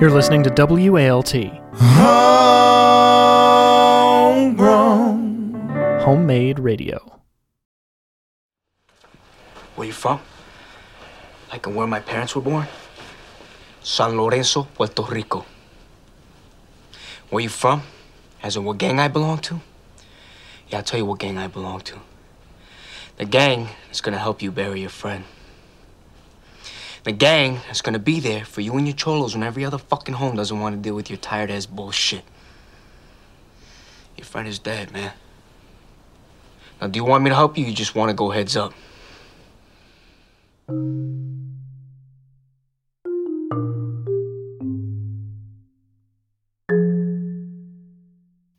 You're listening to WALT, Homegrown. homemade radio. Where you from? Like and where my parents were born? San Lorenzo, Puerto Rico. Where you from? As in what gang I belong to? Yeah, I'll tell you what gang I belong to. The gang is gonna help you bury your friend. The gang is gonna be there for you and your cholos when every other fucking home doesn't want to deal with your tired ass bullshit. Your friend is dead, man. Now, do you want me to help you? Or you just want to go heads up.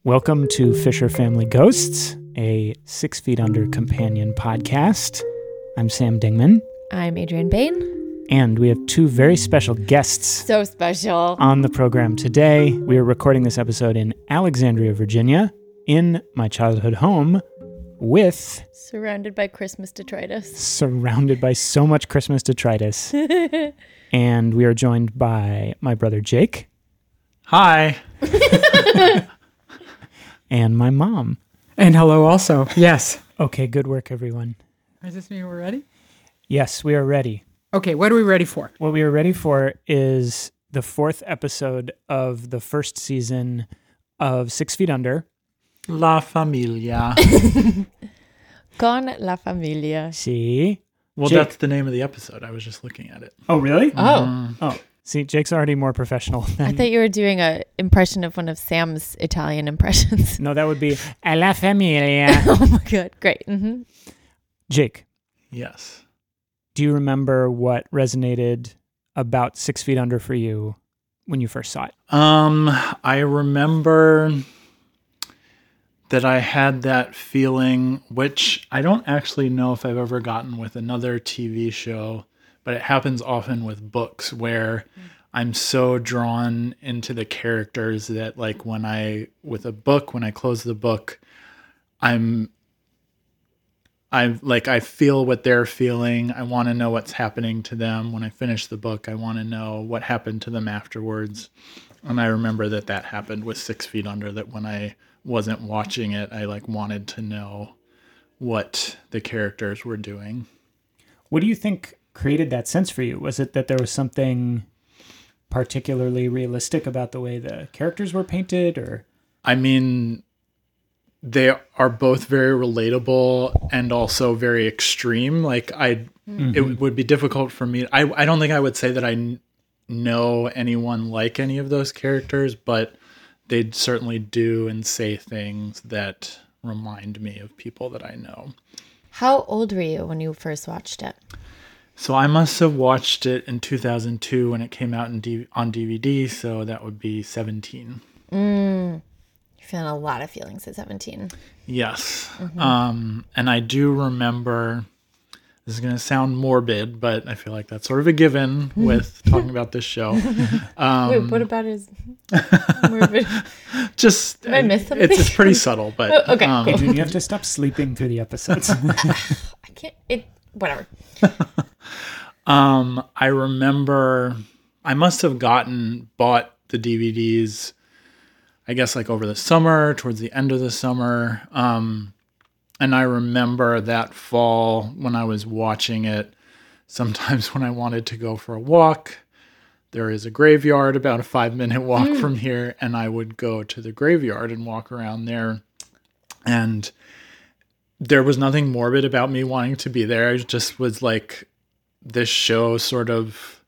Welcome to Fisher Family Ghosts, a six feet under companion podcast. I'm Sam Dingman, I'm Adrienne Bain. And we have two very special guests So special. on the program today. We are recording this episode in Alexandria, Virginia, in my childhood home, with Surrounded by Christmas detritus. surrounded by so much Christmas detritus. and we are joined by my brother Jake Hi. and my mom. And hello also. Yes. Okay, good work, everyone. Does this mean we're ready? Yes, we are ready. Okay, what are we ready for? What we are ready for is the fourth episode of the first season of Six Feet Under. La Familia. Con la familia. See? Well, Jake. that's the name of the episode. I was just looking at it. Oh, really? Oh, Oh, see, Jake's already more professional I thought you were doing a impression of one of Sam's Italian impressions. no, that would be a la familia. oh my god, great. hmm Jake, Yes. Do you remember what resonated about Six Feet Under for you when you first saw it? Um, I remember that I had that feeling, which I don't actually know if I've ever gotten with another TV show, but it happens often with books where I'm so drawn into the characters that, like, when I, with a book, when I close the book, I'm I like I feel what they're feeling. I want to know what's happening to them when I finish the book. I want to know what happened to them afterwards. And I remember that that happened with 6 Feet Under that when I wasn't watching it, I like wanted to know what the characters were doing. What do you think created that sense for you? Was it that there was something particularly realistic about the way the characters were painted or I mean, they are both very relatable and also very extreme. Like I, mm-hmm. it would be difficult for me. I, I don't think I would say that I know anyone like any of those characters, but they certainly do and say things that remind me of people that I know. How old were you when you first watched it? So I must have watched it in 2002 when it came out in D- on DVD. So that would be 17. You're feeling a lot of feelings at 17. Yes. Um, and I do remember, this is going to sound morbid, but I feel like that's sort of a given with talking about this show. Wait, what about his morbid? Just, I miss it's, it's pretty subtle, but Okay, um, cool. Adrienne, you have to stop sleeping through the episodes. I can't. It. Whatever. um, I remember I must have gotten, bought the DVDs, I guess like over the summer, towards the end of the summer. Um, and I remember that fall when I was watching it, sometimes when I wanted to go for a walk, there is a graveyard about a five minute walk from here, and I would go to the graveyard and walk around there. And there was nothing morbid about me wanting to be there. It just was like this show sort of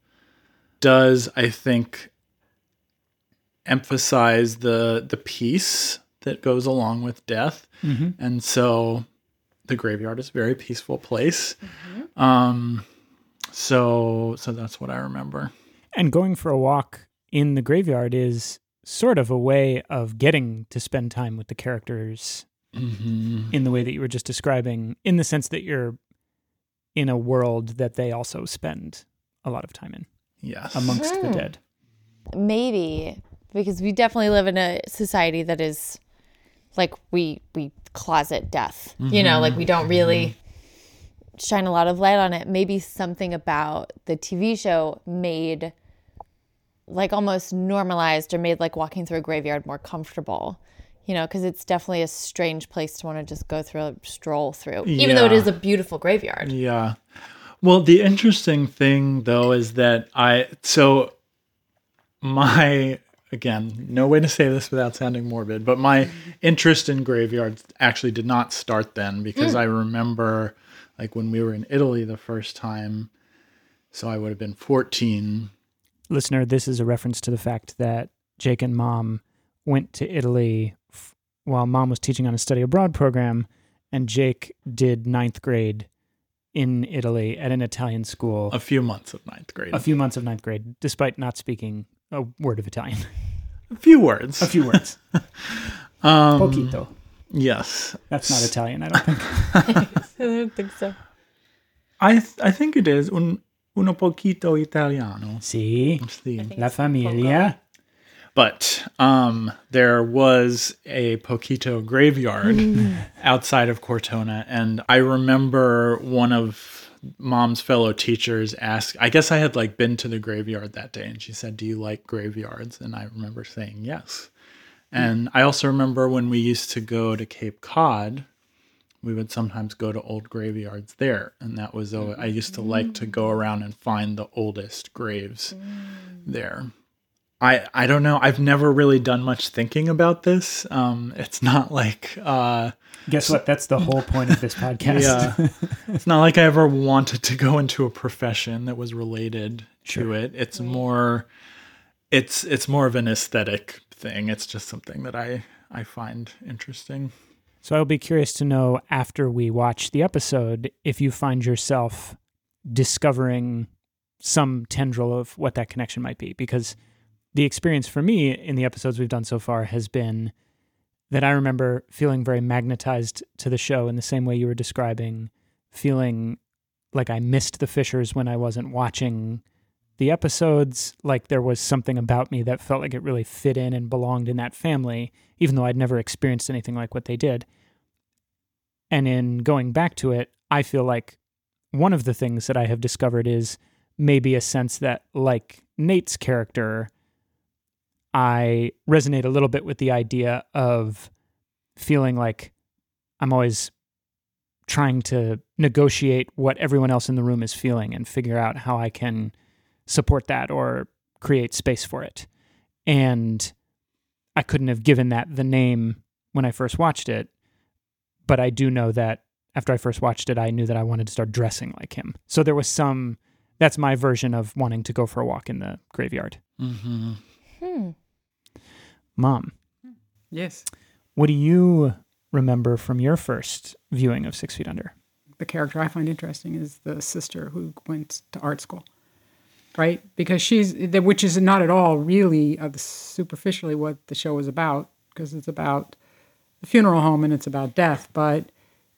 does, I think, emphasize the the peace that goes along with death. And so the graveyard is a very peaceful place. Um so so that's what I remember. and going for a walk in the graveyard is sort of a way of getting to spend time with the characters Mm-hmm. in the way that you were just describing, in the sense that you're in a world that they also spend a lot of time in Yes. amongst the Hmm. dead. Maybe because we definitely live in a society that is like we we closet death. You know, like we don't mm-hmm. really mm-hmm. shine a lot of light on it. Maybe something about the TV show made like almost normalized or made like walking through a graveyard more comfortable. You know, because it's definitely a strange place to want to just go through, a stroll through, even though it is a beautiful graveyard. Yeah. Well, the interesting thing though is that I so my again, no way to say this without sounding morbid, but my interest in graveyards actually did not start then because hmm. I remember like when we were in Italy the first time, so I would have been 14. Listener, this is a reference to the fact that Jake and mom went to Italy f- while mom was teaching on a study abroad program, and Jake did ninth grade in Italy at an Italian school. A few months of ninth grade. a few months of ninth grade, despite not speaking a word of Italian. A few words. a few words. Um, Poquito. Yes. That's not Italian, I don't think. I don't think so. I th- I think it is un uno poquito italiano. Sí. Sì. La familia. But um, there was a Poquito graveyard outside of Cortona, and I remember one of mom's fellow teachers asked. I guess I had like been to the graveyard that day, and she said, "Do you like graveyards?" And I remember saying yes. Hmm. And I also remember when we used to go to Cape Cod, we would sometimes go to old graveyards there, and that was always, I used to like to go mm. around and find the oldest graves mm. there. I I don't know. I've never really done much thinking about this. Um, it's not like uh, Guess what? That's the whole point of this podcast. yeah, it's not like I ever wanted to go into a profession that was related to it. It's more, it's it's more of an aesthetic thing. It's just something that I I find interesting. So I'll be curious to know after we watch the episode if you find yourself discovering some tendril of what that connection might be. Because the experience for me in the episodes we've done so far has been that I remember feeling very magnetized to the show in the same way you were describing, feeling like I missed the Fishers when I wasn't watching the episodes. Like there was something about me that felt like it really fit in and belonged in that family, even though I'd never experienced anything like what they did. And in going back to it, I feel like one of the things that I have discovered is maybe a sense that, like Nate's character, I resonate a little bit with the idea of feeling like I'm always trying to negotiate what everyone else in the room is feeling and figure out how I can support that or create space for it. And I couldn't have given that the name when I first watched it, but I do know that after I first watched it, I knew that I wanted to start dressing like him. So there was some, that's my version of wanting to go for a walk in the graveyard. Mm-hmm. Hmm. Mom, Yes. what do you remember from your first viewing of Six Feet Under? The character I find interesting is the sister who went to art school, right? Because she's, that- which is not at all really uh, superficially what the show is about, because it's about the funeral home and it's about death, but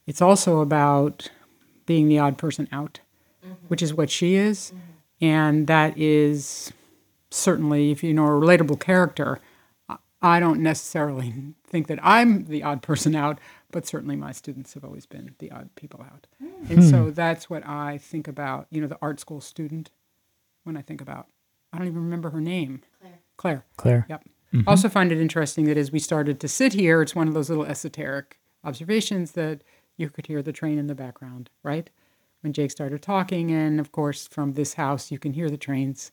it's also about being the odd person out, which is what she is. And that is certainly, if you know a relatable character, I- I don't necessarily think that I'm the odd person out, but certainly my students have always been the odd people out. Hmm. And so hmm. that's what I think about, you know, the art school student when I think about, I don't even remember her name. Claire. Claire. Claire. Yep. Mm-hmm. Also find it interesting that as we started to sit here, it's one of those little esoteric observations that you could hear the train in the background, right? When Jake started talking, and of course, from this house, you can hear the trains.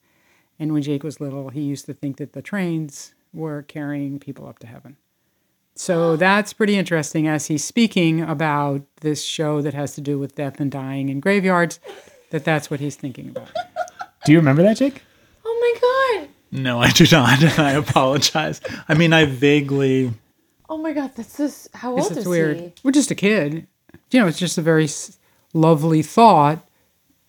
And when Jake was little, he used to think that the trains were carrying people up to heaven. So that's pretty interesting as he's speaking about this show that has to do with death and dying in graveyards, that that's what he's thinking about. Do you remember that, Jake? Oh my god. No, I do not. I apologize. I mean, I vaguely. Oh my god. That's just how old it's is weird. he? We're just a kid. You know, it's just a very s- lovely thought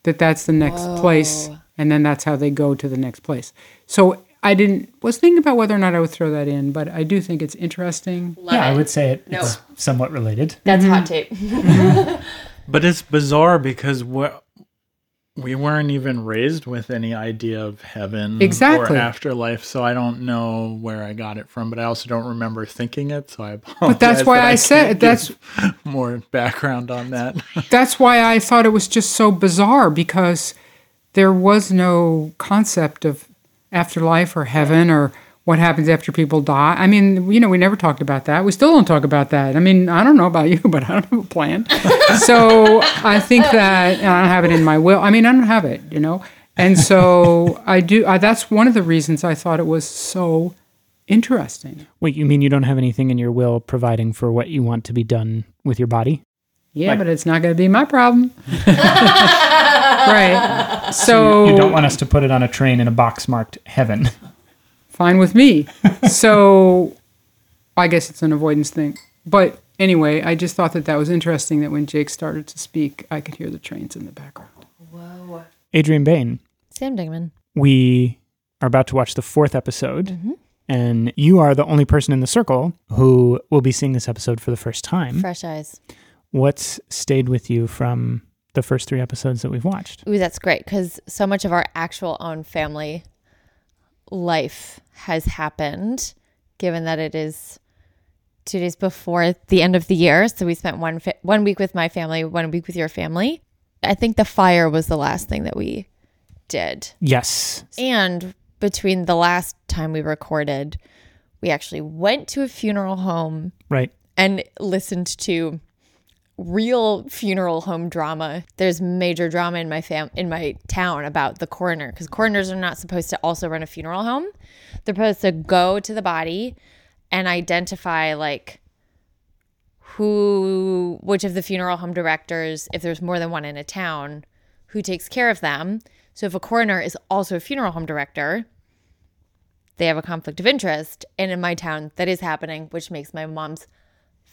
that that's the next place, and then that's how they go to the next place. So I didn't was thinking about whether or not I would throw that in, but I do think it's interesting. yeah, I would say it, it's somewhat related. That's hot mm-hmm. tape. But it's bizarre because what we weren't even raised with any idea of heaven Exactly. or afterlife, so I don't know where I got it from. But I also don't remember thinking it, so I apologize. But that's why that I, said that's more background on that. that's why I thought it was just so bizarre because there was no concept of afterlife or heaven or what happens after people die. I mean, you know, we never talked about that. We still don't talk about that. I mean, I don't know about you, but I don't have a plan. so I think that and I don't have it in my will. I mean, I don't have it, you know. And so I do. I, that's one of the reasons I thought it was so interesting. Wait, you mean you don't have anything in your will providing for what you want to be done with your body? Yeah, but it's not going to be my problem. right. So You don't want us to put it on a train in a box marked heaven. fine with me. so I guess it's an avoidance thing. But anyway, I just thought that that was interesting that when Jake started to speak, I could hear the trains in the background. Whoa. Adrienne Bain, Sam Dingman. we are about to watch the fourth episode, mm-hmm. and you are the only person in the circle who will be seeing this episode for the first time. Fresh eyes. What's stayed with you from the first three episodes that we've watched? Ooh, that's great because so much of our actual own family life has happened, given that it is two days before the end of the year. So we spent one fa- one week with my family, one week with your family. I think the fire was the last thing that we did, Yes. and between the last time we recorded, we actually went to a funeral home Right. and listened to real funeral home drama. There's major drama in my fam in my town about the coroner because coroners are not supposed to also run a funeral home. They're supposed to go to the body and identify like who which of the funeral home directors if there's more than one in a town who takes care of them. So if a coroner is also a funeral home director, they have a conflict of interest. And in my town, that is happening, which makes my mom's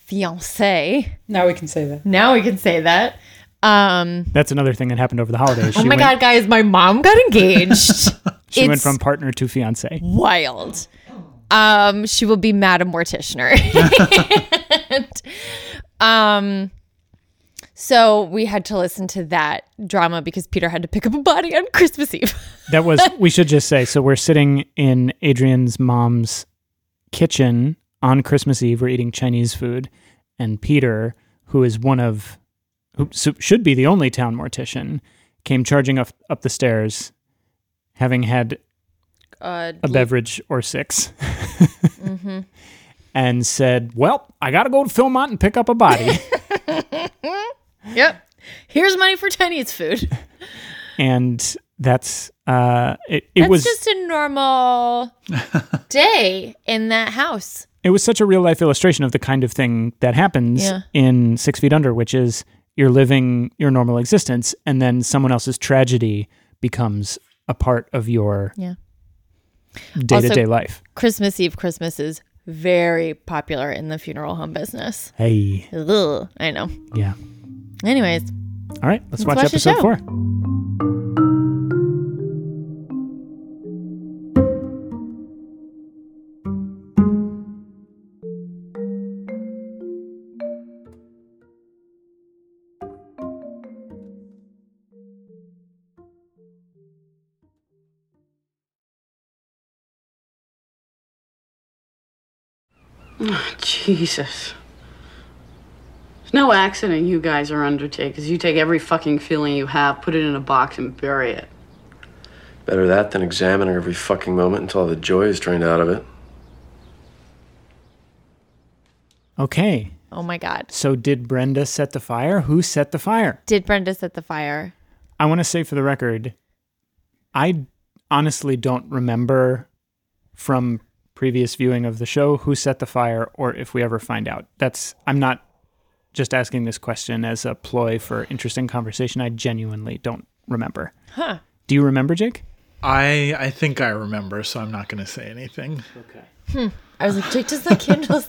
fiance. Now we can say that. Now we can say that. Um, That's another thing that happened over the holidays. oh my went, God, guys, my mom got engaged. She went It's from partner to fiance. wild. Um, she will be Madam Morticianer. And, um, so we had to listen to that drama because Peter had to pick up a body on Christmas Eve. That was, we should just say, so we're sitting in Adrienne's mom's kitchen on Christmas Eve. We're eating Chinese food. And Peter, who is one of, who should be the only town mortician, came charging up, up the stairs, having had Uh, a beverage or 6 and said, Well, I got to go to Philmont and pick up a body. yep. Here's money for Chinese food. and that's, uh, it, it That's was. just a normal day in that house it was such a real life illustration of the kind of thing that happens yeah. in Six Feet Under, which is you're living your normal existence and then someone else's tragedy becomes a part of your yeah. day-to-day life. Christmas Eve Christmas is very popular in the funeral home business. Hey. Ugh, I know. Yeah. Anyways. All right, let's, let's watch, watch episode 4. Jesus. It's no accident you guys are undertakers. You take every fucking feeling you have, put it in a box, and bury it. Better that than examining every fucking moment until all the joy is drained out of it. Okay, oh my God. so did Brenda set the fire? Who set the fire? Did Brenda set the fire? I want to say for the record, I honestly don't remember from previous viewing of the show who set the fire or if we ever find out. That's I'm not just asking this question as a ploy for interesting conversation. I genuinely don't remember. Huh. Do you remember, Jake? I I think I remember, so I'm not going to say anything. Okay. I was like, Jake, does the candles?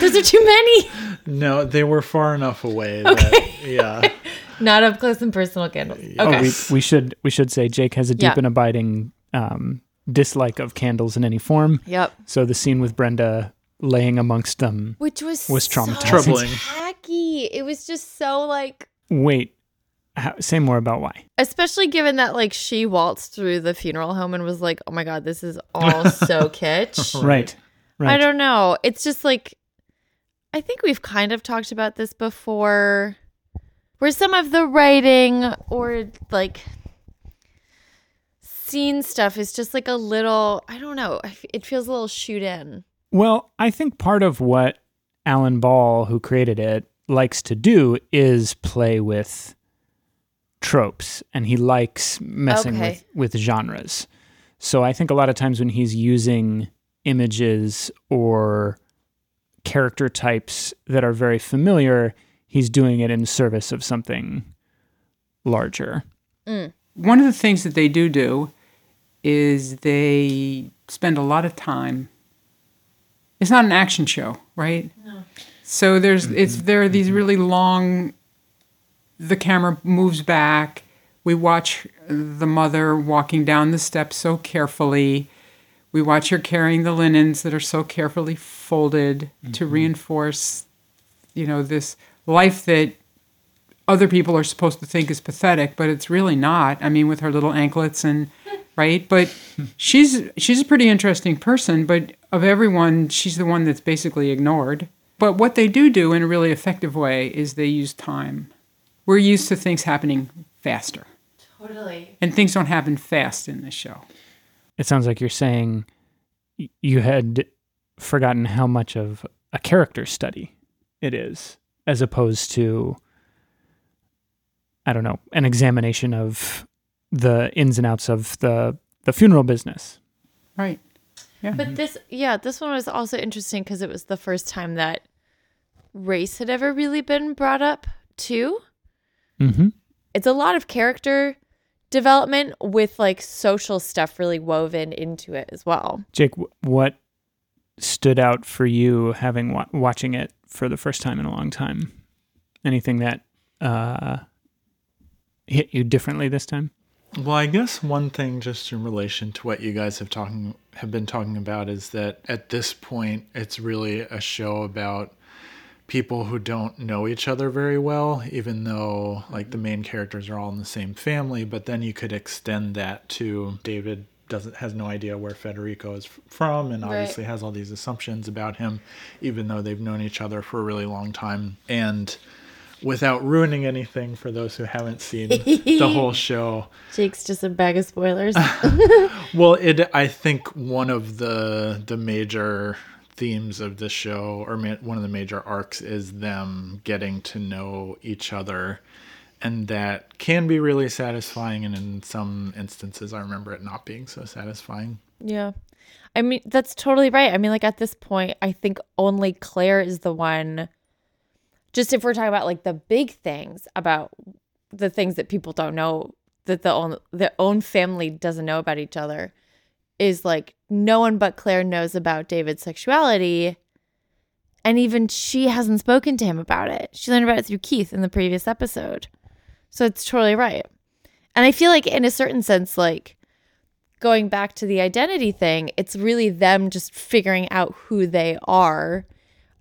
Those are too many. No, they were far enough away. That, yeah. Not up close and personal candles. Oh, Okay. we, we should we should say Jake has a deep Yeah. and abiding um, dislike of candles in any form. Yep. So the scene with Brenda laying amongst them. Which was Was so traumatizing. Troubling. tacky. It was just so like, Wait, how, say more about why. especially given that like she waltzed through the funeral home and was like, "Oh my god, this is all so kitsch." Right. Right. I don't know. It's just like I think we've kind of talked about this before where some of the writing or like scene stuff is just like a little, I don't know, it feels a little shoot in. Well, I think part of what Alan Ball, who created it, likes to do is play with tropes and he likes messing Okay. with, with genres. So I think a lot of times when he's using images or character types that are very familiar, he's doing it in service of something larger. Mm. One of the things that they do do is they spend a lot of time. It's not an action show, right? No. So there's it's there are these really long. The camera moves back. We watch the mother walking down the steps so carefully. We watch her carrying the linens that are so carefully folded to mm-hmm. reinforce, you know, this life that other people are supposed to think is pathetic, but it's really not. I mean, with her little anklets and right, but she's she's a pretty interesting person. But of everyone, she's the one that's basically ignored. But what they do do in a really effective way is they use time. We're used to things happening faster, Totally. and things don't happen fast in this show. It sounds like you're saying you had forgotten how much of a character study it is, as opposed to, I don't know, an examination of the ins and outs of the the funeral business. Right. Yeah. But this, yeah, this one was also interesting because it was the first time that race had ever really been brought up too. Mm-hmm. It's a lot of character development with like social stuff really woven into it as well. Jake, what stood out for you having wa- watching it for the first time in a long time? Anything that uh, hit you differently this time? Well, I guess one thing just in relation to what you guys have talking have been talking about is that at this point it's really a show about people who don't know each other very well, even though like the main characters are all in the same family, but then you could extend that to David doesn't has no idea where Federico is from and Right. obviously has all these assumptions about him even though they've known each other for a really long time and without ruining anything for those who haven't seen the whole show Jake's just a bag of spoilers. well, it I think one of the the major themes of the show or ma- one of the major arcs is them getting to know each other and that can be really satisfying and in some instances I remember it not being so satisfying. Yeah. I mean, that's totally right. I mean, like at this point, I think only Claire is the one. Just if we're talking about like the big things about the things that people don't know that the own their own family doesn't know about each other is like no one but Claire knows about David's sexuality. And even she hasn't spoken to him about it. She learned about it through Keith in the previous episode. So it's totally right. And I feel like in a certain sense, like going back to the identity thing, it's really them just figuring out who they are,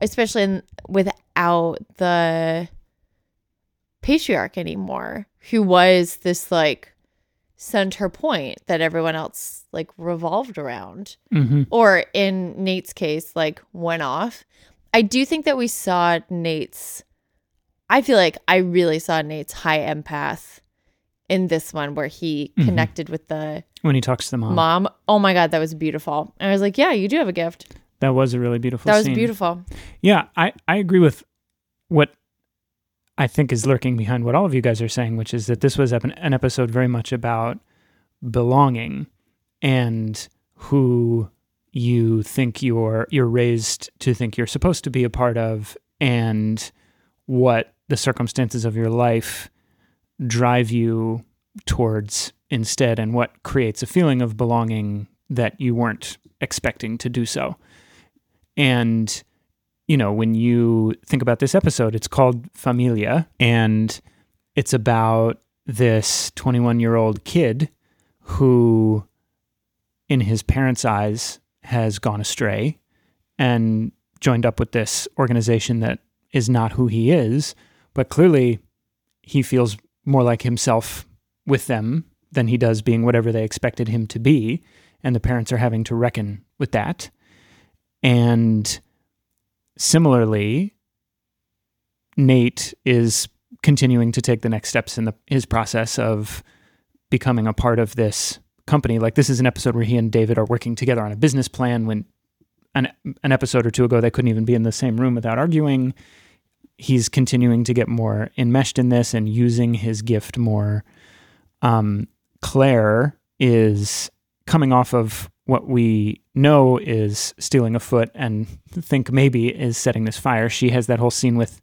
especially in, without the patriarch anymore, who was this like center point that everyone else like revolved around. Mm-hmm. Or in Nate's case, like went off. I do think that we saw Nate's, I feel like I really saw Nate's high empath in this one where he Mhm. connected with the When he talks to the mom, mom. Oh my god, that was beautiful. And I was like, yeah, you do have a gift. That was a really beautiful. That was scene. beautiful. Yeah, I, I agree with what I think is lurking behind what all of you guys are saying, which is that this was an, an episode very much about belonging and who you think you're you're raised to think you're supposed to be a part of and what the circumstances of your life drive you towards instead and what creates a feeling of belonging that you weren't expecting to do so. And you know, when you think about this episode, it's called Familia, and it's about this 21 year old kid who, in his parents' eyes, has gone astray and joined up with this organization that is not who he is, but clearly he feels more like himself with them than he does being whatever they expected him to be. And the parents are having to reckon with that. And similarly, Nate is continuing to take the next steps in the, his process of becoming a part of this company. Like this is an episode where he and David are working together on a business plan. When an an episode or two ago they couldn't even be in the same room without arguing. He's continuing to get more enmeshed in this and using his gift more. Um, Claire is coming off of what we know is stealing a foot and think maybe is setting this fire. She has that whole scene with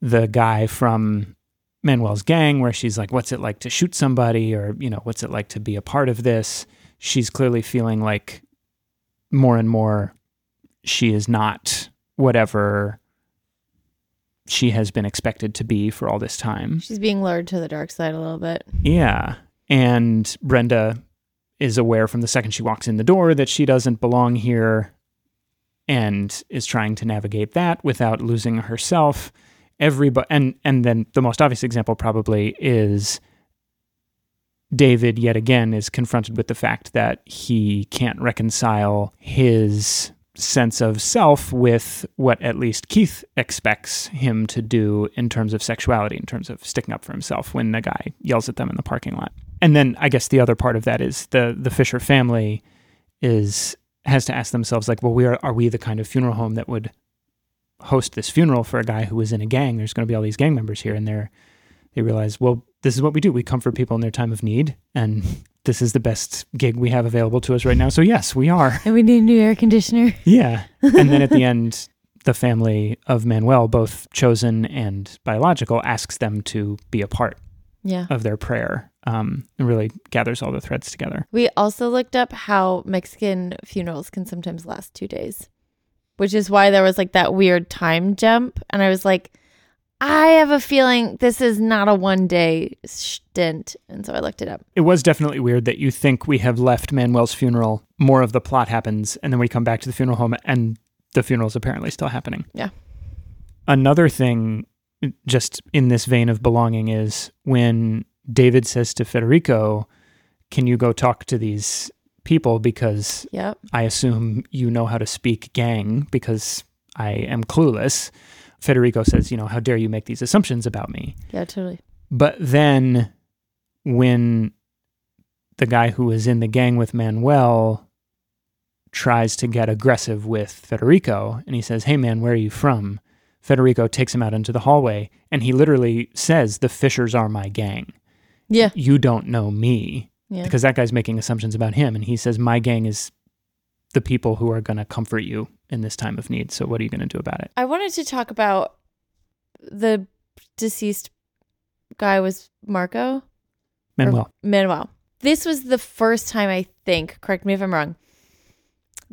the guy from Manuel's gang where she's like, What's it like to shoot somebody? Or, you know, what's it like to be a part of this? She's clearly feeling like more and more she is not whatever she has been expected to be for all this time. She's being lured to the dark side a little bit. Yeah. And Brenda is aware from the second she walks in the door that she doesn't belong here and is trying to navigate that without losing herself. Everybody and and then the most obvious example probably is David yet again is confronted with the fact that he can't reconcile his sense of self with what at least Keith expects him to do in terms of sexuality, in terms of sticking up for himself when the guy yells at them in the parking lot. And then I guess the other part of that is the the Fisher family is has to ask themselves like, well, we are are we the kind of funeral home that would host this funeral for a guy who was in a gang? There's going to be all these gang members here, and they're they realize, well, this is what we do. We comfort people in their time of need, and this is the best gig we have available to us right now. So yes, we are. And we need a new air conditioner. Yeah. And then at the end, the family of Manuel, both chosen and biological, asks them to be a part Yeah. of their prayer um, and really gathers all the threads together. We also looked up how Mexican funerals can sometimes last two days, which is why there was like that weird time jump. And I was like, I have a feeling this is not a one day stint. And so I looked it up. It was definitely weird that you think we have left Manuel's funeral, more of the plot happens, and then we come back to the funeral home and the funeral is apparently still happening. Yeah. Another thing, just in this vein of belonging, is when David says to Federico, Can you go talk to these people? Because Yep. I assume you know how to speak gang because I am clueless. Federico says, You know, how dare you make these assumptions about me? Yeah, totally. But then when the guy who is in the gang with Manuel tries to get aggressive with Federico and he says, Hey man, where are you from? Federico takes him out into the hallway and he literally says, The Fishers are my gang. Yeah. You don't know me. Yeah. Because that guy's making assumptions about him. And he says, My gang is the people who are going to comfort you in this time of need. So what are you going to do about it? I wanted to talk about the deceased guy was Marco. Or Manuel. Manuel. This was the first time I think, correct me if I'm wrong,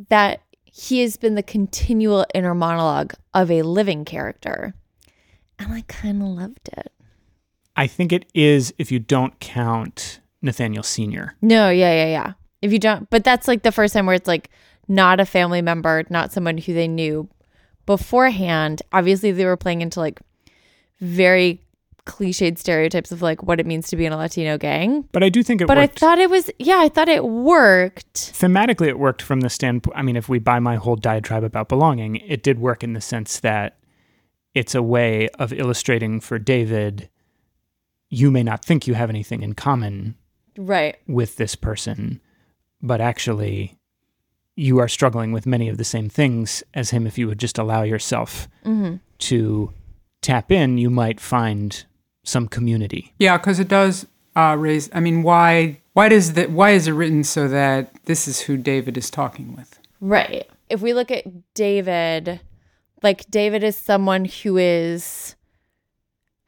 that he has been the continual inner monologue of a living character. And I kind of loved it. I think it is if you don't count Nathaniel Sr. No, yeah, yeah, yeah. If you don't, but that's like the first time where it's like not a family member, not someone who they knew beforehand. Obviously, they were playing into like very cliched stereotypes of like what it means to be in a Latino gang. But I do think it But worked. I thought it was, yeah, I thought it worked. thematically it worked from the standpoint i mean if we buy my whole diatribe about belonging it did work in the sense that it's a way of illustrating for david you may not think you have anything in common Right. with this person but actually you are struggling with many of the same things as him if you would just allow yourself Mm-hmm. to tap in you might find some community Yeah, because it does uh, raise. I mean, why? Why does that? Why is it written so that this is who David is talking with? Right. If we look at David, like David is someone who is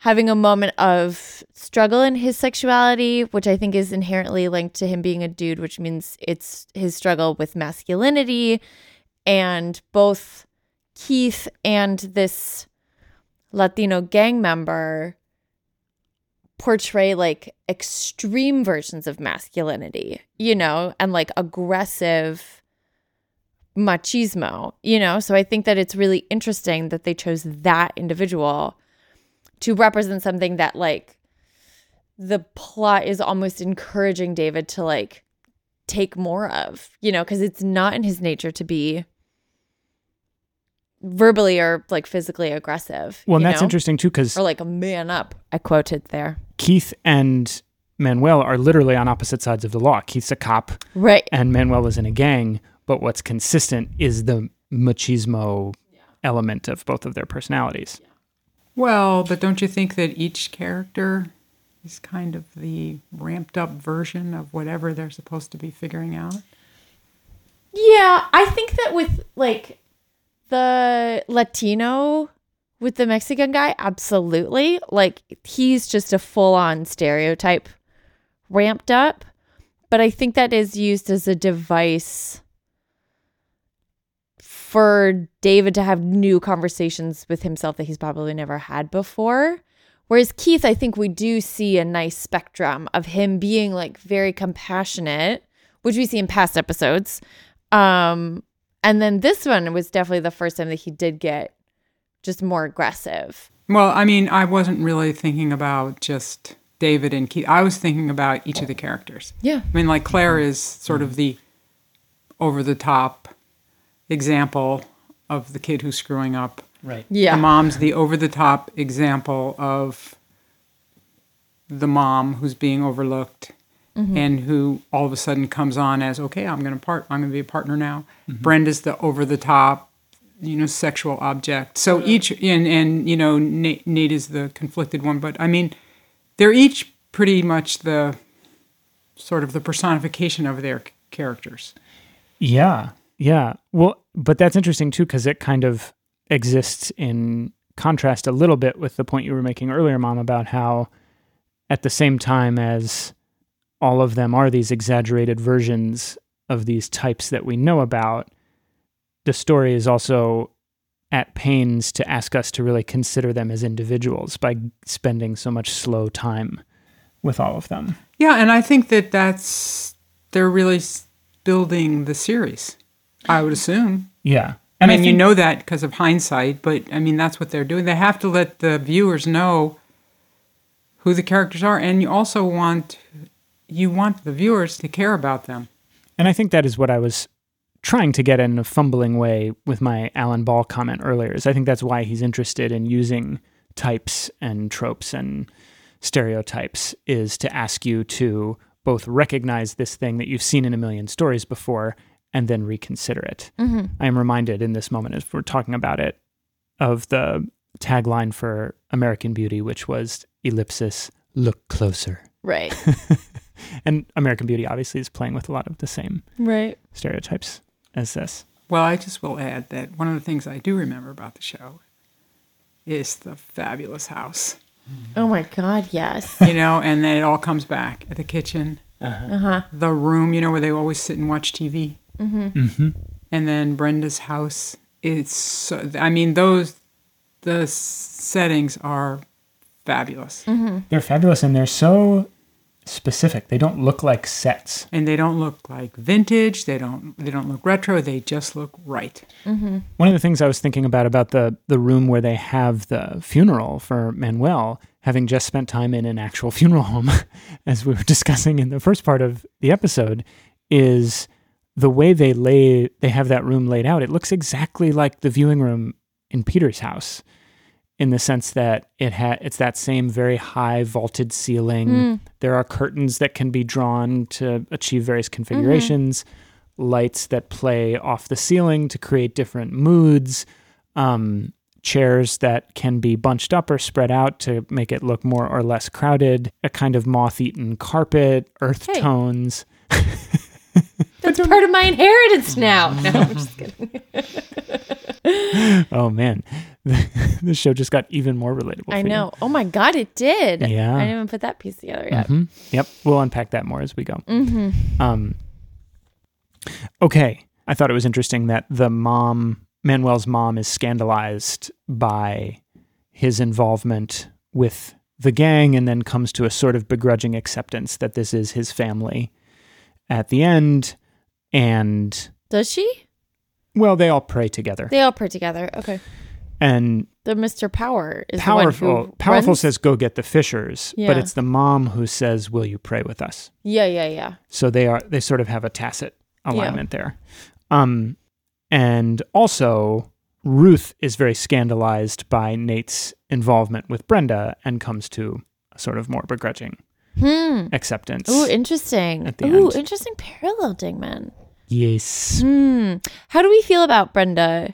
having a moment of struggle in his sexuality, which I think is inherently linked to him being a dude, which means it's his struggle with masculinity. And both Keith and this Latino gang member portray like extreme versions of masculinity, you know, and like aggressive machismo, you know? So I think that it's really interesting that they chose that individual to represent something that like the plot is almost encouraging David to like take more of, you know, because it's not in his nature to be verbally or like physically aggressive. well and that's know? interesting too because Or like a man up. I quoted there. Keith and Manuel are literally on opposite sides of the law. Keith's a cop Right. and Manuel is in a gang, but what's consistent is the machismo element of both of their personalities. Well, but don't you think that each character is kind of the ramped up version of whatever they're supposed to be figuring out? Yeah, I think that with like the Latino with the Mexican guy, absolutely. Like he's just a full on stereotype ramped up. But I think that is used as a device for David to have new conversations with himself that he's probably never had before. Whereas Keith, I think we do see a nice spectrum of him being like very compassionate, which we see in past episodes. Um, and then this one was definitely the first time that he did get just more aggressive. Well, I mean, I wasn't really thinking about just David and Keith. I was thinking about each of the characters. Yeah. I mean, like Claire is sort of the over the top example of the kid who's screwing up. Right. Yeah. The mom's the over the top example of the mom who's being overlooked mm-hmm. and who all of a sudden comes on as okay, I'm going to part I'm going to be a partner now. Mm-hmm. Brenda's the over the top you know sexual object. So each and and you know Nate, Nate is the conflicted one, but I mean they're each pretty much the sort of the personification of their characters. Yeah. Yeah. Well, but that's interesting too, because it kind of exists in contrast a little bit with the point you were making earlier, Mom, about how at the same time as all of them are these exaggerated versions of these types that we know about, the story is also at pains to ask us to really consider them as individuals by spending so much slow time with all of them. Yeah, and I think that that's they're really building the series. I would assume. Yeah. I mean, you think- know that because of hindsight, but I mean that's what they're doing. They have to let the viewers know who the characters are, and you also want you want the viewers to care about them. And I think that is what I was trying to get in a fumbling way with my Alan Ball comment earlier. Is I think that's why he's interested in using types and tropes and stereotypes is to ask you to both recognize this thing that you've seen in a million stories before and then reconsider it. I am reminded in this moment as we're talking about it of the tagline for American Beauty, which was ellipsis, look closer. Right. And American Beauty obviously is playing with a lot of the same right. stereotypes as this. Well, I just will add that one of the things I do remember about the show is the fabulous house, Oh my God, yes. you know, and then it all comes back at the kitchen, Uh-huh. the room, you know, where they always sit and watch TV, Mm-hmm. mm-hmm. and then Brenda's house. It's, so, I mean, those the settings are fabulous, mm-hmm. They're fabulous and they're so specific. They don't look like sets. and they don't look like vintage. They don't they don't look retro. They just look right. Mm-hmm. One of the things I was thinking about about the the room where they have the funeral for Manuel, having just spent time in an actual funeral home, as we were discussing in the first part of the episode, is the way they lay they have that room laid out. It looks exactly like the viewing room in Peter's house. In the sense that it ha- it's that same very high vaulted ceiling. There are curtains that can be drawn to achieve various configurations. lights that play off the ceiling to create different moods, um, chairs that can be bunched up or spread out to make it look more or less crowded, a kind of moth eaten carpet, earth Hey. tones. That's part of my inheritance now. No, I'm just kidding. Oh man, the show just got even more relatable. I for you. know. Oh my God, it did. Yeah. I didn't even put that piece together yet. Mhm. Yep, we'll unpack that more as we go. Mm-hmm. Um, okay, I thought it was interesting that the mom, Manuel's mom, is scandalized by his involvement with the gang, and then comes to a sort of begrudging acceptance that this is his family at the end. And Does she? well, they all pray together, They all pray together. Okay. and The Mr. Power is powerful. the one who powerful runs- says, "Go get the fishers," but it's the mom who says, "Will you pray with us?" Yeah, yeah, yeah. So they are they sort of have a tacit alignment there. Um and also Ruth is very scandalized by Nate's involvement with Brenda and comes to a sort of more begrudging acceptance. Ooh, interesting. At the Ooh, end. interesting parallel, Dingman. Yes. Hmm. How do we feel about Brenda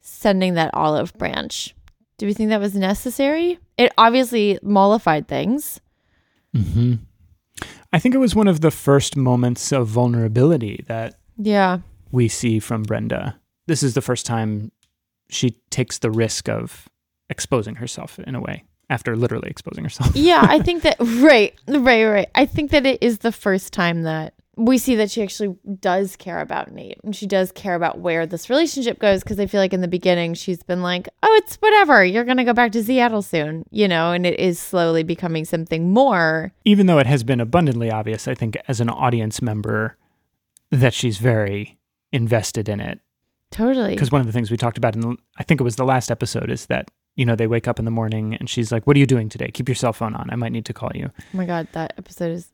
sending that olive branch? Do we think that was necessary? It obviously mollified things. hmm I think it was one of the first moments of vulnerability that Yeah. we see from Brenda. This is the first time she takes the risk of exposing herself in a way after literally exposing herself. Yeah, I think that right, right, right. I think that it is the first time that we see that she actually does care about Nate and she does care about where this relationship goes because I feel like in the beginning she's been like, "Oh, it's whatever. You're going to go back to Seattle soon." You know, and it is slowly becoming something more. Even though it has been abundantly obvious, I think as an audience member that she's very invested in it. Totally. Because one of the things we talked about in the, I think it was the last episode is that you know they wake up in the morning and she's like, "What are you doing today? Keep your cell phone on. I might need to call you." Oh my god, that episode is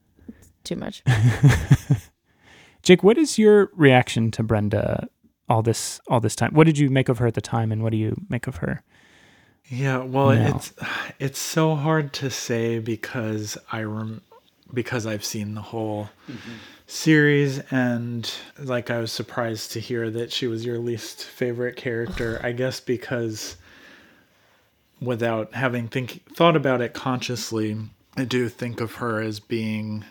too much. Jake, what is your reaction to Brenda all this all this time? What did you make of her at the time, and what do you make of her? Yeah, well, No. it's it's so hard to say because I rem- because I've seen the whole mm-hmm. series and like I was surprised to hear that she was your least favorite character. I guess because without having think thought about it consciously, I do think of her as being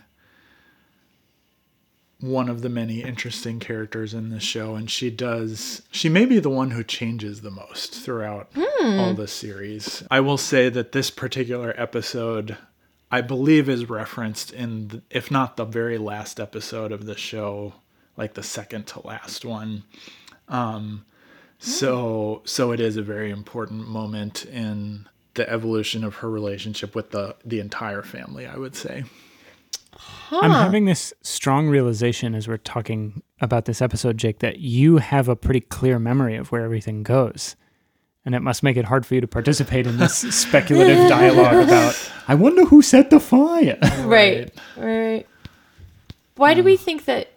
one of the many interesting characters in this show and she does she may be the one who changes the most throughout all the series. I will say that this particular episode i believe is referenced in the, if not the very last episode of the show like the second to last one. Um so so it is a very important moment in the evolution of her relationship with the the entire family i would say I'm having this strong realization as we're talking about this episode, Jake, that you have a pretty clear memory of where everything goes. And it must make it hard for you to participate in this speculative dialogue about, I wonder who set the fire. Right. Right. Why do we um, think that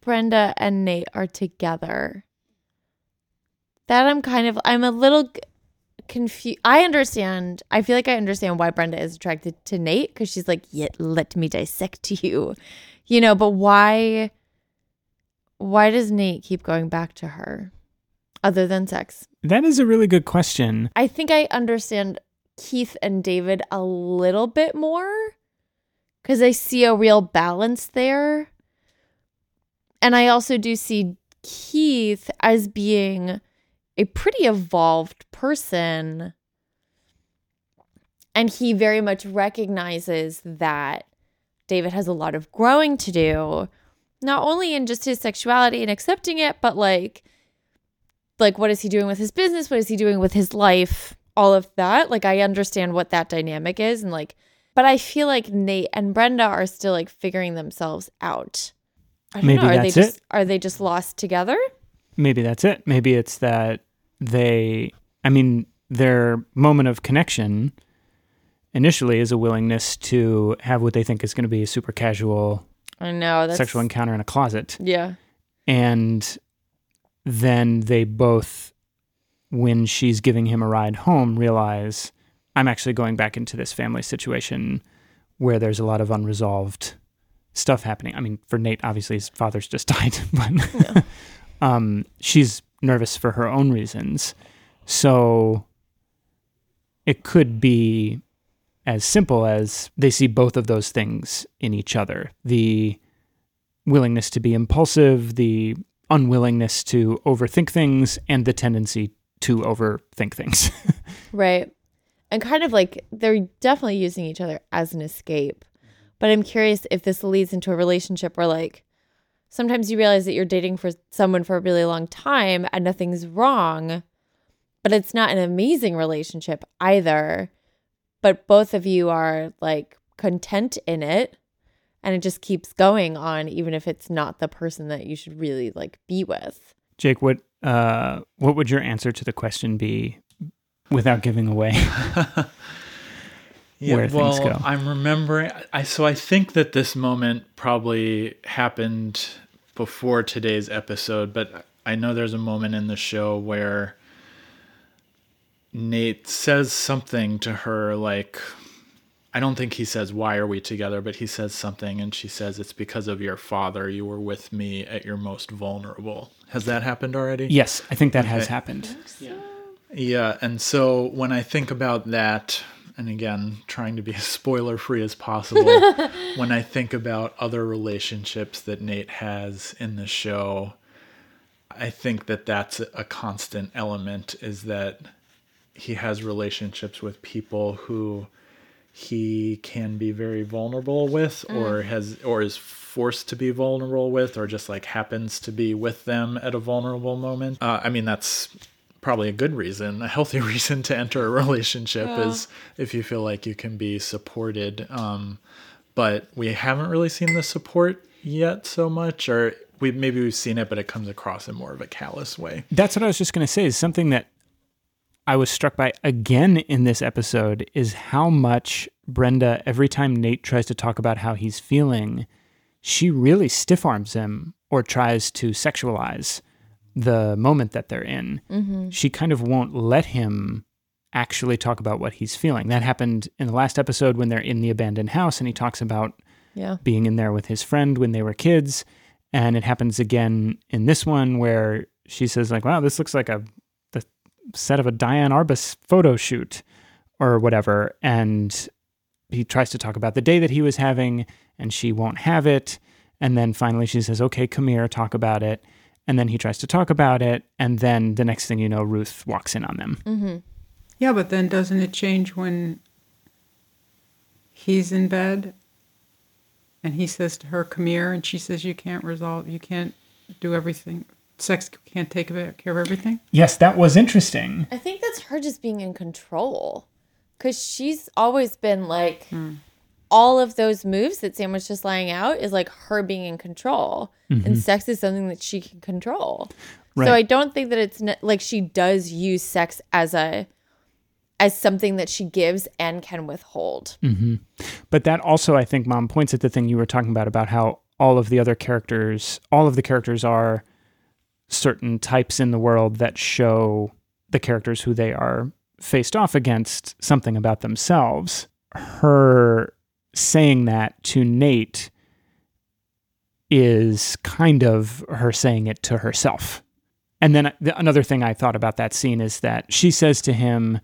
Brenda and Nate are together? That I'm kind of I'm a little confused. I understand. I feel like I understand why Brenda is attracted to Nate because she's like, "Yet let me dissect you," you know. But why? Why does Nate keep going back to her, other than sex? That is a really good question. I think I understand Keith and David a little bit more because I see a real balance there. And I also do see Keith as being a pretty evolved person. And he very much recognizes that David has a lot of growing to do, not only in just his sexuality and accepting it, but like like what is he doing with his business what is he doing with his life all of that like i understand what that dynamic is and like but i feel like nate and brenda are still like figuring themselves out Maybe know. Are that's they it. just are they just lost together? Maybe that's it. Maybe it's that they, I mean, their moment of connection initially is a willingness to have what they think is going to be a super casual I know that's sexual encounter in a closet. Yeah. And then they both, when she's giving him a ride home, realize I'm actually going back into this family situation where there's a lot of unresolved stuff happening. I mean, for Nate, obviously his father's just died, but um, she's nervous for her own reasons. So it could be as simple as they see both of those things in each other the willingness to be impulsive, the unwillingness to overthink things, and the tendency to overthink things. Right. And kind of like they're definitely using each other as an escape. But I'm curious if this leads into a relationship where like sometimes you realize that you're dating for someone for a really long time and nothing's wrong, but it's not an amazing relationship either. But both of you are like content in it and it just keeps going on even if it's not the person that you should really like be with. Jake, what uh, what would your answer to the question be without giving away? where well, things go. I'm remembering. I so I think that this moment probably happened before today's episode, but I know there's a moment in the show where Nate says something to her like, I don't think he says, Why are we together? But he says something, and she says, It's because of your father. You were with me at your most vulnerable. Has that happened already? Yes, I think that has Okay. happened. Yeah. And so when I think about that, and again, trying to be as spoiler free as possible, when I think about other relationships that Nate has in the show, I think that that's a constant element is that he has relationships with people who he can be very vulnerable with or has or is forced to be vulnerable with or just like happens to be with them at a vulnerable moment. Uh, i mean that's probably a good reason a healthy reason to enter a relationship is if you feel like you can be supported um, but we haven't really seen the support yet so much or we maybe we've seen it but it comes across in more of a callous way. That's what I was just going to say is something that I was struck by again in this episode is how much Brenda, every time Nate tries to talk about how he's feeling, she really stiff arms him or tries to sexualize the moment that they're in. Mm-hmm. She kind of won't let him actually talk about what he's feeling. That happened in the last episode when they're in the abandoned house and he talks about Yeah. being in there with his friend when they were kids. And it happens again in this one where she says, like, wow, this looks like a the set of a Diane Arbus photo shoot or whatever. And he tries to talk about the day that he was having, and she won't have it. And then finally she says, okay, come here, talk about it. And then he tries to talk about it. And then the next thing you know, Ruth walks in on them. Mm-hmm. Yeah, but then doesn't it change when he's in bed and he says to her, "Come here," and she says, "You can't resolve. You can't do everything. Sex can't take care of everything." Yes, that was interesting. I think that's her just being in control. Because she's always been like, hmm. All of those moves that Sam was just laying out is like her being in control. And mm-hmm. sex is something that she can control. Right. So I don't think that it's ne- like she does use sex as a as something that she gives and can withhold. Mm-hmm. But that also, I think, Mom points at the thing you were talking about about how all of the other characters, all of the characters are certain types in the world that show the characters who they are faced off against something about themselves. Her saying that to Nate is kind of her saying it to herself. And then uh, the, another thing I thought about that scene is that she says to him,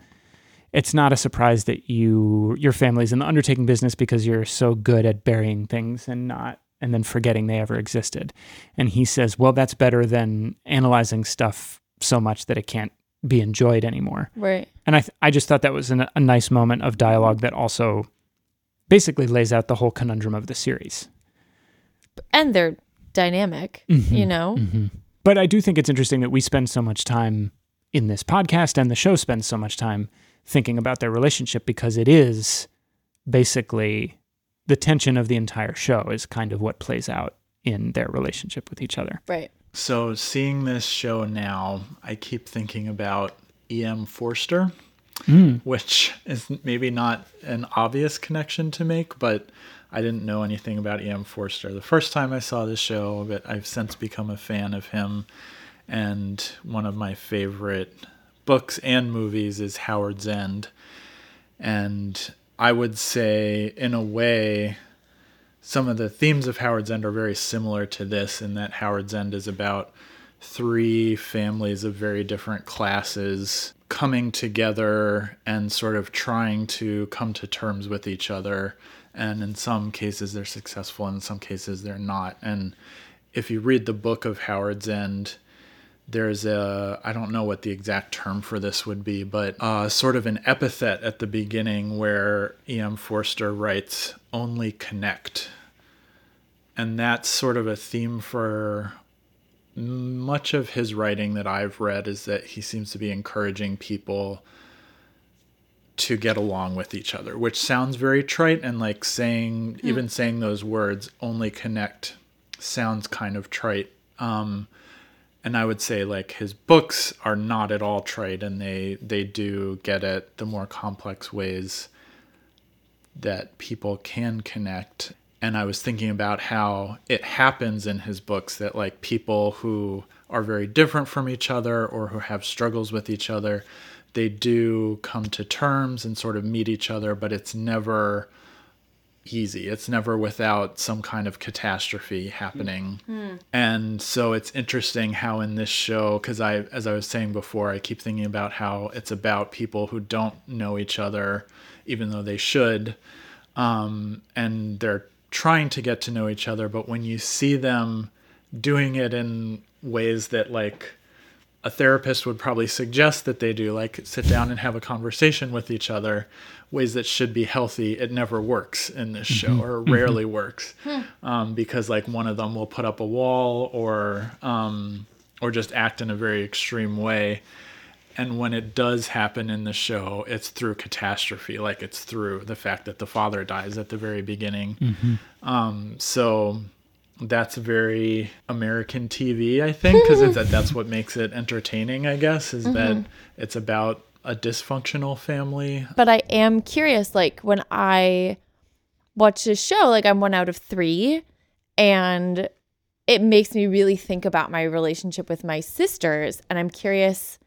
it's not a surprise that you your family's in the undertaking business because you're so good at burying things and not and then forgetting they ever existed. And he says, "Well, that's better than analyzing stuff so much that it can't be enjoyed anymore." Right. And I th- I just thought that was an, a nice moment of dialogue that also basically lays out the whole conundrum of the series. And they're dynamic, mm-hmm. you know? Mm-hmm. But I do think it's interesting that we spend so much time in this podcast and the show spends so much time thinking about their relationship because it is basically the tension of the entire show is kind of what plays out in their relationship with each other. Right. So seeing this show now, I keep thinking about E.M. Forster, Hmm. which is maybe not an obvious connection to make, but I didn't know anything about E.M. Forster the first time I saw this show, but I've since become a fan of him. And one of my favorite books and movies is Howard's End. And I would say, in a way, some of the themes of Howard's End are very similar to this, in that Howard's End is about three families of very different classes coming together and sort of trying to come to terms with each other. And in some cases, they're successful, in some cases, they're not. And if you read the book of Howard's End, there's a I don't know what the exact term for this would be, but uh, sort of an epithet at the beginning where E.M. Forster writes "only connect," and that's sort of a theme for much of his writing that I've read is that he seems to be encouraging people to get along with each other, which sounds very trite and like saying even saying those words "only connect" sounds kind of trite. Um, and I would say like his books are not at all trite, and they they do get at the more complex ways that people can connect. And I was thinking about how it happens in his books that like people who are very different from each other or who have struggles with each other, they do come to terms and sort of meet each other, but it's never easy. It's never without some kind of catastrophe happening. And so it's interesting how in this show cuz I as I was saying before, I keep thinking about how it's about people who don't know each other even though they should. Um, and they're trying to get to know each other, but when you see them doing it in ways that like a therapist would probably suggest that they do, like sit down and have a conversation with each other, ways that should be healthy, it never works in this show or rarely works. Um, because like one of them will put up a wall or um, or just act in a very extreme way. And when it does happen in the show, it's through catastrophe, like it's through the fact that the father dies at the very beginning. Um, so that's very American TV, I think, because that's what makes it entertaining. I guess is that it's about a dysfunctional family. But I am curious, like when I watch this show, like I'm one out of three, and it makes me really think about my relationship with my sisters. And I'm curious,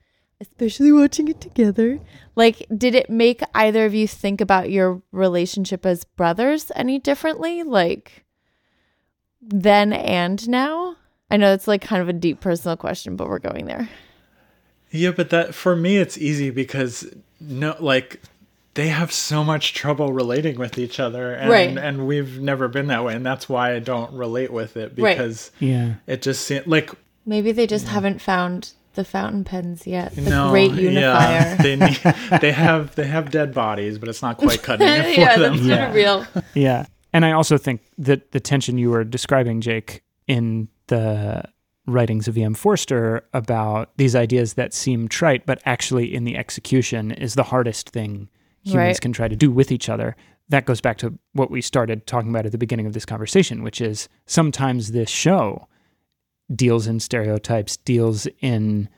especially watching it together, like, did it make either of you think about your relationship as brothers any differently? Like, then and now? I know it's like kind of a deep personal question, but we're going there. Yeah, but that for me it's easy because no, like they have so much trouble relating with each other, and Right. and we've never been that way, and that's why I don't relate with it Right. because Yeah. it just seems like Maybe they just haven't found the fountain pens yet. The no, great yeah, unifier. they need, they have they have dead bodies, but it's not quite cutting it for yeah, them. that's kind of real. Yeah. And I also think that the tension you were describing, Jake, in the writings of E.M. Forster about these ideas that seem trite, but actually in the execution is the hardest thing humans Right. can try to do with each other. That goes back to what we started talking about at the beginning of this conversation, which is sometimes this show deals in stereotypes, deals in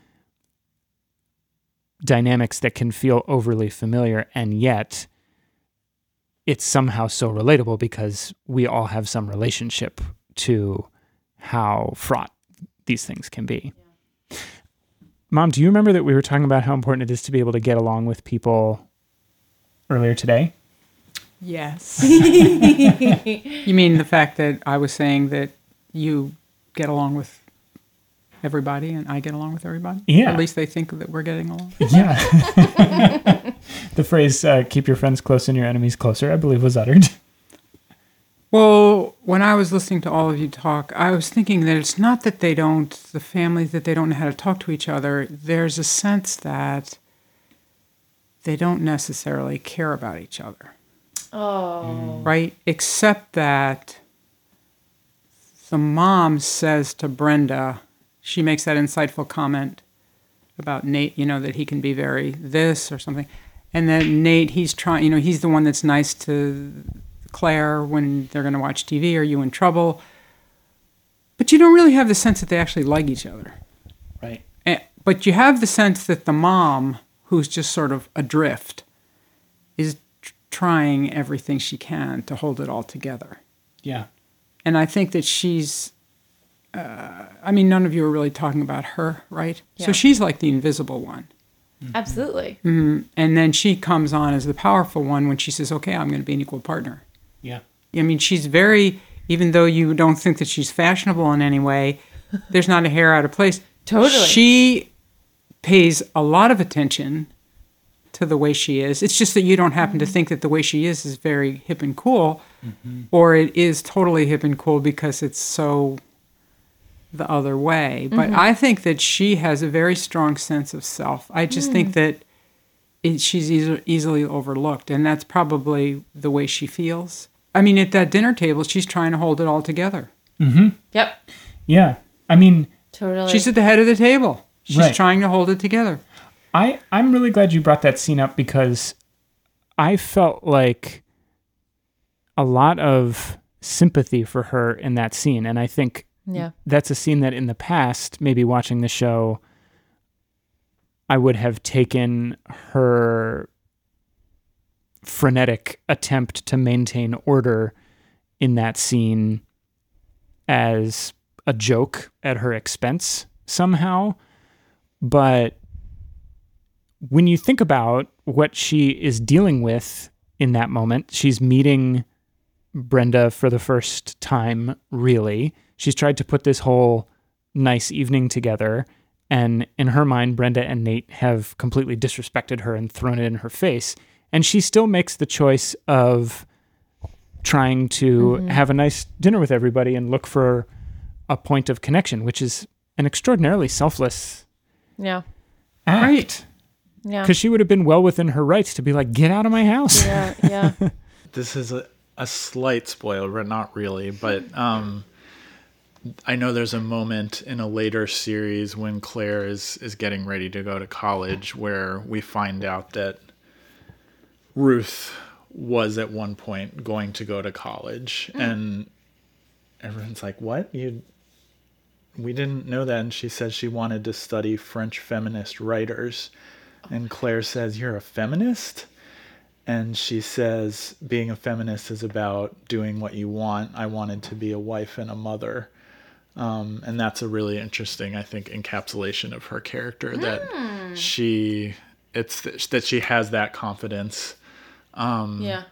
dynamics that can feel overly familiar, and yet it's somehow so relatable because we all have some relationship to how fraught these things can be. Mom, do you remember that we were talking about how important it is to be able to get along with people earlier today? Yes. you mean the fact that I was saying that you get along with everybody and I get along with everybody? Yeah. At least they think that we're getting along. Yeah. the phrase uh, keep your friends close and your enemies closer, I believe, was uttered. Well, when I was listening to all of you talk, I was thinking that it's not that they don't, the families, that they don't know how to talk to each other. There's a sense that they don't necessarily care about each other. Oh. right? Except that the mom says to Brenda, she makes that insightful comment about Nate, you know, that he can be very this or something. And then Nate, he's trying, you know, he's the one that's nice to Claire when they're going to watch TV. Are you in trouble? But you don't really have the sense that they actually like each other. Right. Eh, But you have the sense that the mom, who's just sort of adrift, is tr- trying everything she can to hold it all together. Yeah. And I think that she's, uh, I mean, none of you are really talking about her, right? Yeah. So she's like the invisible one. Mm-hmm. Absolutely. Mm-hmm. And then she comes on as the powerful one when she says, okay, I'm going to be an equal partner. Yeah. I mean, she's very, even though you don't think that she's fashionable in any way, there's not a hair out of place. Totally. She pays a lot of attention to the way she is. It's just that you don't happen to mm-hmm. think that the way she is is very hip and cool, or it is totally hip and cool because it's so the other way. But mm-hmm. I think that she has a very strong sense of self. I just think mm. that it, she's easy, easily overlooked, and that's probably the way she feels. I mean, at that dinner table, she's trying to hold it all together. Mm-hmm. Yep. Yeah. I mean, Totally. She's at the head of the table. She's Right. trying to hold it together. I I'm really glad you brought that scene up because I felt like a lot of sympathy for her in that scene and I think yeah. that's a scene that in the past maybe watching the show I would have taken her frenetic attempt to maintain order in that scene as a joke at her expense somehow but when you think about what she is dealing with in that moment, she's meeting Brenda for the first time, really. She's tried to put this whole nice evening together. And in her mind, Brenda and Nate have completely disrespected her and thrown it in her face. And she still makes the choice of trying to mm-hmm. have a nice dinner with everybody and look for a point of connection, which is an extraordinarily selfless Yeah. act. Right. Yeah. Because she would have been well within her rights to be like, get out of my house. Yeah. Yeah. this is a, a slight spoiler, but not really. But um, I know there's a moment in a later series when Claire is, is getting ready to go to college where we find out that Ruth was at one point going to go to college. And everyone's like, what? You. We didn't know that. And she said she wanted to study French feminist writers. And Claire says, You're a feminist? And she says being a feminist is about doing what you want i wanted to be a wife and a mother um, and that's a really interesting i think encapsulation of her character that she it's th- that she has that confidence yeah.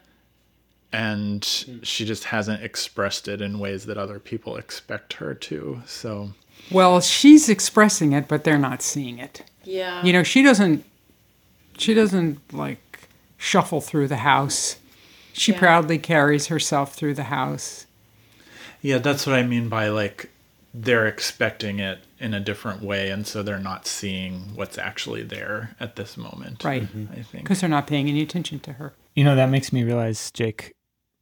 and she just hasn't expressed it in ways that other people expect her to so Well, she's expressing it, but they're not seeing it. Yeah. You know, she doesn't. She doesn't like shuffle through the house. She Yeah. proudly carries herself through the house. yeah that's what i mean by like they're expecting it in a different way and so they're not seeing what's actually there at this moment Right. i think Because they're not paying any attention to her. You know, that makes me realize, Jake,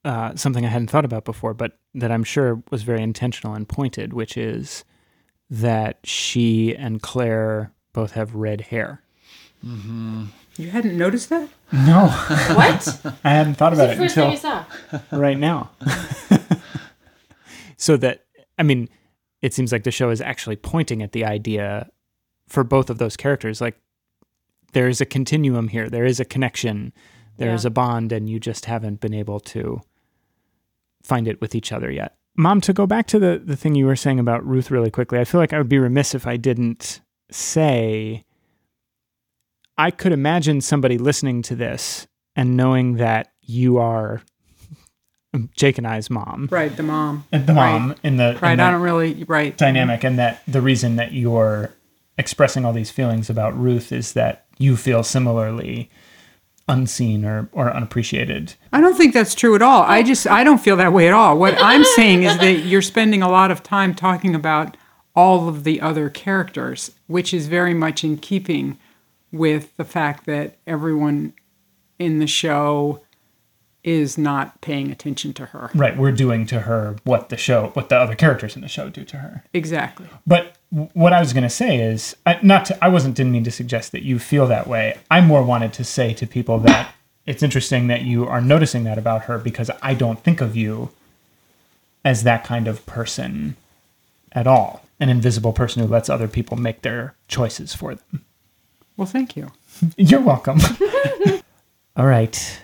uh, something I hadn't thought about before, but that I'm sure was very intentional and pointed, which is that she and Claire both have red hair. You hadn't noticed that? No, What? I hadn't thought about it First thing until you saw. right now. so that, I mean, it seems like the show is actually pointing at the idea for both of those characters. Like, there is a continuum here, there is a connection, there is Yeah. a bond, and you just haven't been able to find it with each other yet. Mom, to go back to the, the thing you were saying about Ruth really quickly, I feel like I would be remiss if I didn't say I could imagine somebody listening to this and knowing that you are Jake and I's mom. Right, the mom. And The mom in the in Right, that I don't really. Right. dynamic and that the reason that you're expressing all these feelings about Ruth is that you feel similarly unseen or, or unappreciated. I don't think that's true at all. I just I don't feel that way at all. What I'm saying is that you're spending a lot of time talking about all of the other characters, which is very much in keeping with the fact that everyone in the show is not paying attention to her. Right, we're doing to her what the show, what the other characters in the show do to her. Exactly. But what I was going to say is, not to, I wasn't didn't mean to suggest that you feel that way. I more wanted to say to people that it's interesting that you are noticing that about her because I don't think of you as that kind of person at all. An invisible person who lets other people make their choices for them. Well, thank you. You're welcome. All right.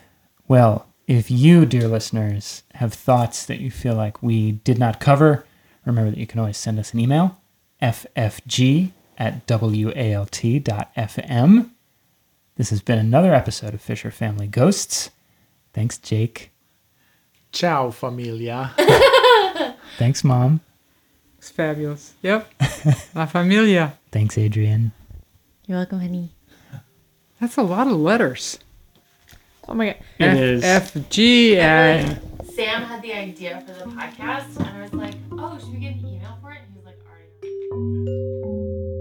Well, if you, dear listeners, have thoughts that you feel like we did not cover, remember that you can always send us an email, ffg at walt.fm. This has been another episode of Fisher Family Ghosts. Thanks, Jake. ciao familia Thanks, Mom. It's fabulous. Yep. La familia. Thanks, Adrienne. You're welcome, honey. That's a lot of letters. Oh my god. It F- is. FG at Sam had the idea for the podcast, and I was like, "Oh, should we get an email for it?" And he was like, "Already."